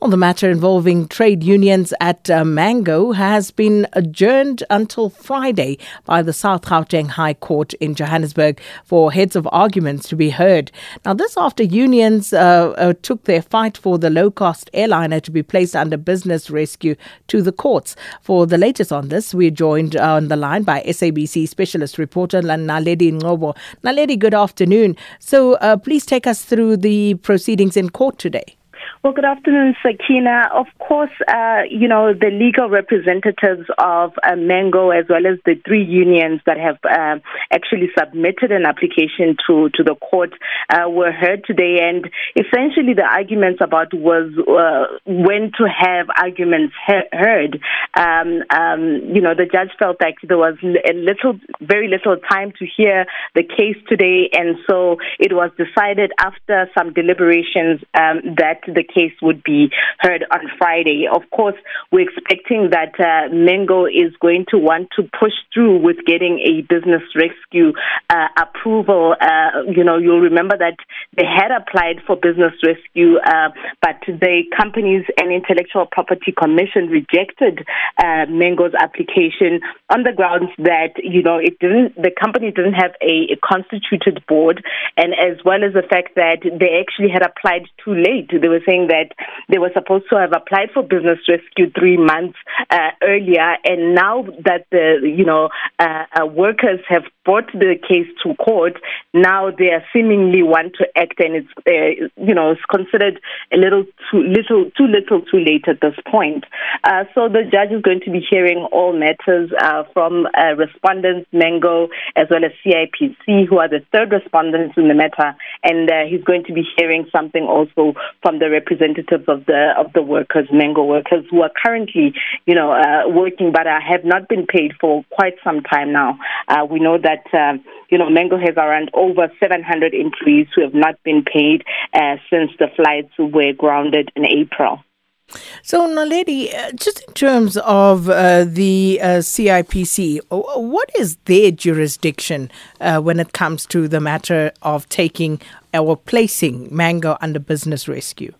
Well, the matter involving trade unions at uh, Mango has been adjourned until Friday by the South Gauteng High Court in Johannesburg for heads of arguments to be heard. Now, this after unions uh, uh, took their fight for the low cost airliner to be placed under business rescue to the courts. For the latest on this, we're joined on the line by SABC specialist reporter Naledi Ngobo. Naledi, good afternoon. So, uh, please take us through the proceedings in court today. Well, good afternoon, Sakina. Of course, uh, you know, the legal representatives of uh, Mango, as well as the three unions that have uh, actually submitted an application to, to the court, uh, were heard today. And essentially, the arguments about was uh, when to have arguments he- heard. Um, um, you know, the judge felt like there was a little, very little time to hear the case today. And so it was decided after some deliberations um, that the case would be heard on Friday. Of course, we're expecting that uh, Mango is going to want to push through with getting a business rescue uh, approval. Uh, you know, you'll remember that they had applied for business rescue, uh, but the Companies and Intellectual Property Commission rejected uh, Mango's application on the grounds that you know it didn't. The company didn't have a, a constituted board, and as well as the fact that they actually had applied too late. They were saying saying that they were supposed to have applied for business rescue three months uh, earlier, and now that the you know uh, uh, workers have brought the case to court, now they are seemingly want to act, and it's uh, you know it's considered a little too little too little too late at this point. Uh, so the judge is going to be hearing all matters uh, from respondents, Mango, as well as CIPC, who are the third respondents in the matter, and he's going to be hearing something also from the representatives of the of the workers, Mango workers, who are currently, you know, uh, working but uh, have not been paid for quite some time now. Uh, we know that, uh, you know, Mango has around over 700 employees who have not been paid uh, since the flights were grounded in April. So, Naledi, uh, just in terms of uh, the uh, CIPC, what is their jurisdiction uh, when it comes to the matter of taking or placing Mango under business rescue?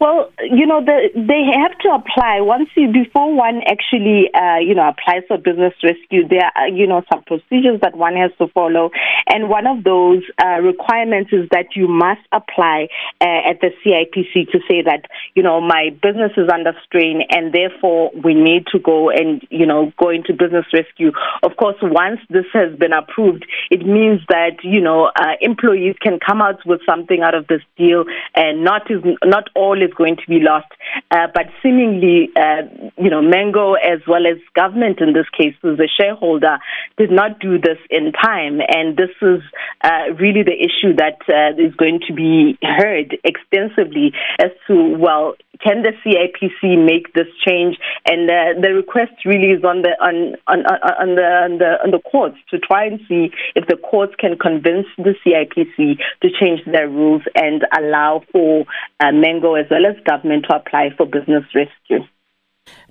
Well, you know, the, they have to apply once you before one actually, uh, you know, applies for business rescue. There are, you know, some procedures that one has to follow, and one of those uh, requirements is that you must apply uh, at the CIPC to say that you know my business is under strain, and therefore we need to go and you know go into business rescue. Of course, once this has been approved, it means that you know uh, employees can come out with something out of this deal, and not is not all is going to be lost. Uh, but seemingly, uh, you know, Mango as well as government in this case, who's a shareholder, did not do this in time. And this is uh, really the issue that uh, is going to be heard extensively as to, well, can the CIPC make this change? And uh, the request really is on the on, on on the on the on the courts to try and see if the courts can convince the CIPC to change their rules and allow for uh, Mango as well as government to apply for business rescue.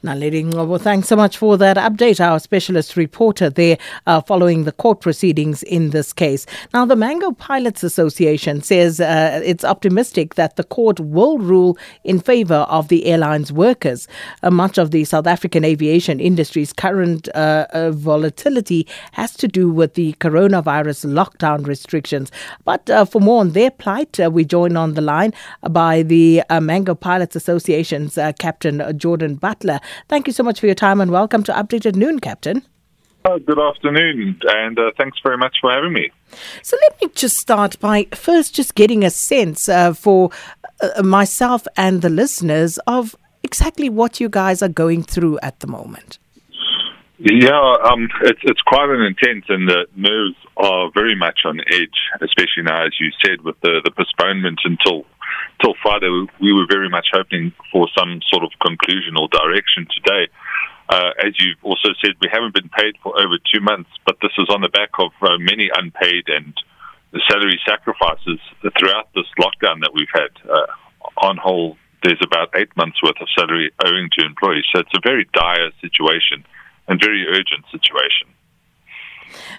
Naledi Ngobo, thanks so much for that update. Our specialist reporter there uh, following the court proceedings in this case. Now, the Mango Pilots Association says uh, it's optimistic that the court will rule in favor of the airline's workers. Uh, much of the South African aviation industry's current uh, uh, volatility has to do with the coronavirus lockdown restrictions. But uh, for more on their plight, we join on the line by the Mango Pilots Association's Captain Jordan Butler. Thank you so much for your time and welcome to Updated Noon, Captain. Oh, good afternoon, and uh, thanks very much for having me. So, let me just start by first just getting a sense uh, for uh, myself and the listeners of exactly what you guys are going through at the moment. Yeah, um, it's it's quite an intense, and the nerves are very much on edge, especially now, as you said, with the, the postponement until till Friday. We were very much hoping for some sort of conclusion or direction today. Uh, as you've also said, we haven't been paid for over two months, but this is on the back of uh, many unpaid and salary sacrifices throughout this lockdown that we've had. Uh, on whole, there's about eight months worth of salary owing to employees, so it's a very dire situation and very urgent situation.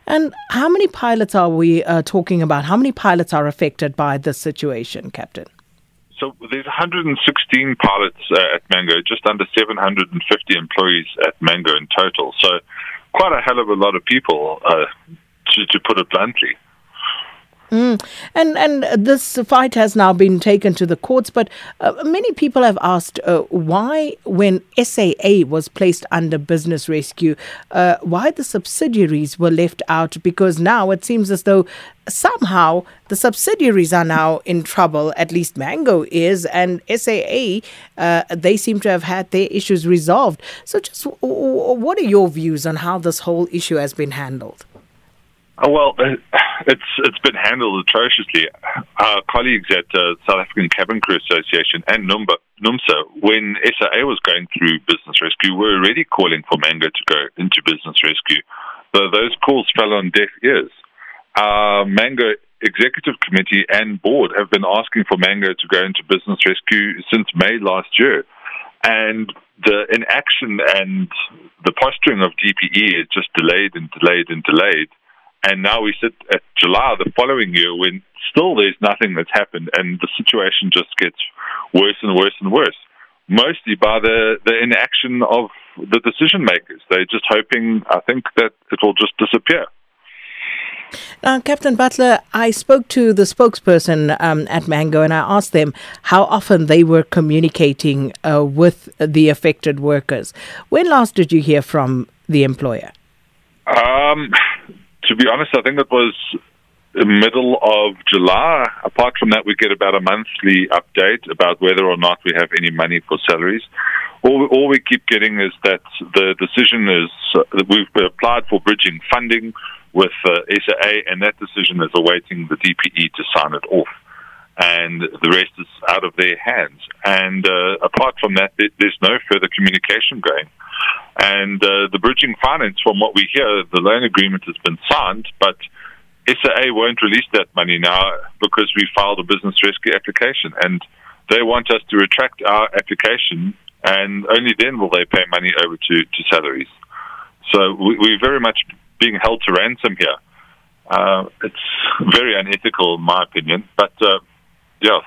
And how many pilots are we uh, talking about? How many pilots are affected by this situation, Captain? So there's 116 pilots uh, at Mango, just under 750 employees at Mango in total. So quite a hell of a lot of people, uh, to, to put it bluntly. Mm. And and this fight has now been taken to the courts, but uh, many people have asked uh, why, when SAA was placed under business rescue, uh, why the subsidiaries were left out. Because now it seems as though somehow the subsidiaries are now in trouble. At least Mango is, and SAA uh, they seem to have had their issues resolved. So, just what are your views on how this whole issue has been handled? Oh, well, uh, it's it's been handled atrociously. Our colleagues at uh, South African Cabin Crew Association and NUMBA, NUMSA, when SAA was going through business rescue, were already calling for Mango to go into business rescue. But those calls fell on deaf ears. Our Mango Executive Committee and board have been asking for Mango to go into business rescue since May last year. And the inaction and the posturing of DPE is just delayed and delayed and delayed. And now we sit at July the following year when still there's nothing that's happened and the situation just gets worse and worse and worse. Mostly by the, the inaction of the decision makers. They're just hoping, I think, that it will just disappear. Now, Captain Butler, I spoke to the spokesperson um, at Mango and I asked them how often they were communicating uh, with the affected workers. When last did you hear from the employer? Um, to be honest, I think it was middle of July. Apart from that, we get about a monthly update about whether or not we have any money for salaries. All, all we keep getting is that the decision is uh, we've applied for bridging funding with uh, SAA, and that decision is awaiting the DPE to sign it off. And the rest is out of their hands. And uh, apart from that, there's no further communication going. And uh, the bridging finance, from what we hear, the loan agreement has been signed, but SAA won't release that money now because we filed a business rescue application. And they want us to retract our application, and only then will they pay money over to, to salaries. So we, we're very much being held to ransom here. Uh, it's very unethical, in my opinion. But uh, yeah,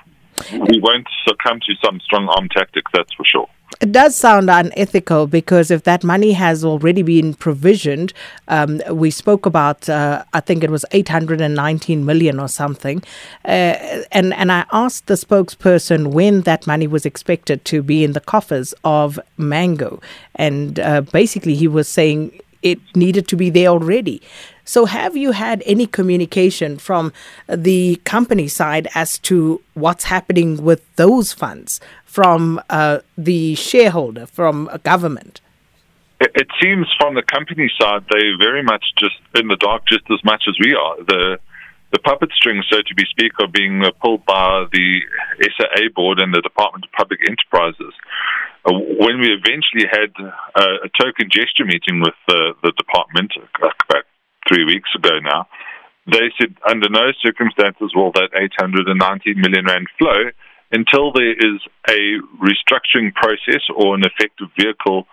we won't succumb to some strong arm tactics, that's for sure. It does sound unethical because if that money has already been provisioned, um, we spoke about, uh, I think it was 819 million or something. Uh, and, and I asked the spokesperson when that money was expected to be in the coffers of Mango. And uh, basically, he was saying it needed to be there already. So, have you had any communication from the company side as to what's happening with those funds from uh, the shareholder, from a government? It, seems from the company side they're very much just in the dark, just as much as we are. The the puppet strings, so to be speak, are being pulled by the SAA board and the Department of Public Enterprises. Uh, when we eventually had uh, a token gesture meeting with uh, the department about three weeks ago now, they said under no circumstances will that 819 million rand flow until there is a restructuring process or an effective vehicle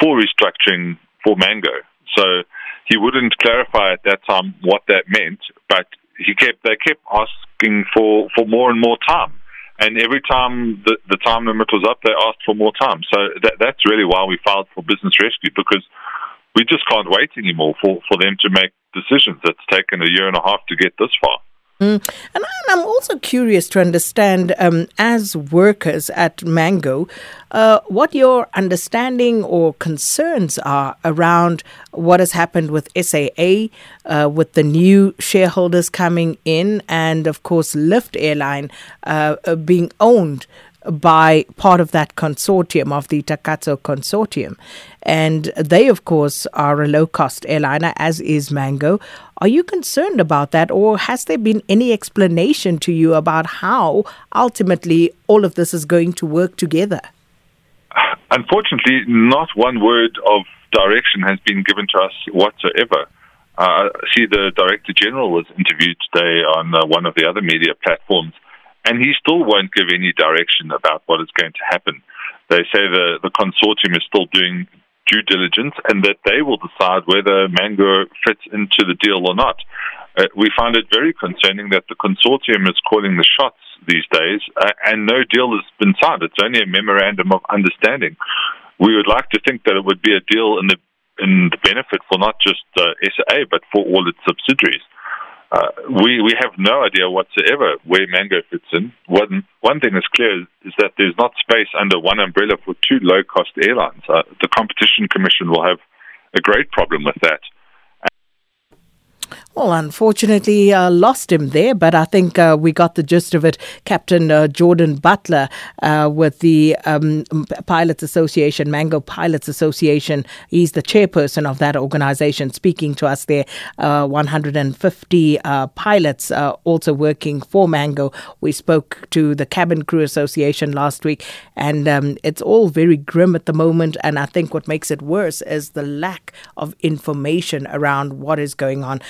for restructuring for Mango. So he wouldn't clarify at that time what that meant, but he kept they kept asking for, for more and more time. And every time the, the time limit was up, they asked for more time. So that, that's really why we filed for business rescue because we just can't wait anymore for, for them to make decisions. It's taken a year and a half to get this far. Mm. And I'm also curious to understand, um, as workers at Mango, uh, what your understanding or concerns are around what has happened with SAA, uh, with the new shareholders coming in, and of course, Lift Airline uh, uh being owned by part of that consortium, of the Takatso consortium. And they, of course, are a low cost airliner, as is Mango. Are you concerned about that, or has there been any explanation to you about how ultimately all of this is going to work together? Unfortunately, not one word of direction has been given to us whatsoever. Uh, see, the Director General was interviewed today on uh, one of the other media platforms and he still won't give any direction about what is going to happen. They say the, the consortium is still doing due diligence and that they will decide whether Mango fits into the deal or not. Uh, we find it very concerning that the consortium is calling the shots these days uh, and no deal has been signed. It's only a memorandum of understanding. We would like to think that it would be a deal in the in the benefit for not just uh, SA but for all its subsidiaries. Uh, we we have no idea whatsoever where Mango fits in. One one thing is clear is that there's not space under one umbrella for two low cost airlines. Uh, the Competition Commission will have a great problem with that. Well, unfortunately, uh, lost him there, but I think uh, we got the gist of it. Captain uh, Jordan Butler uh, with the um, Pilots Association, Mango Pilots Association. He's the chairperson of that organization, speaking to us there. Uh, 150 uh, pilots also working for Mango. We spoke to the Cabin Crew Association last week, and um, it's all very grim at the moment. And I think what makes it worse is the lack of information around what is going on.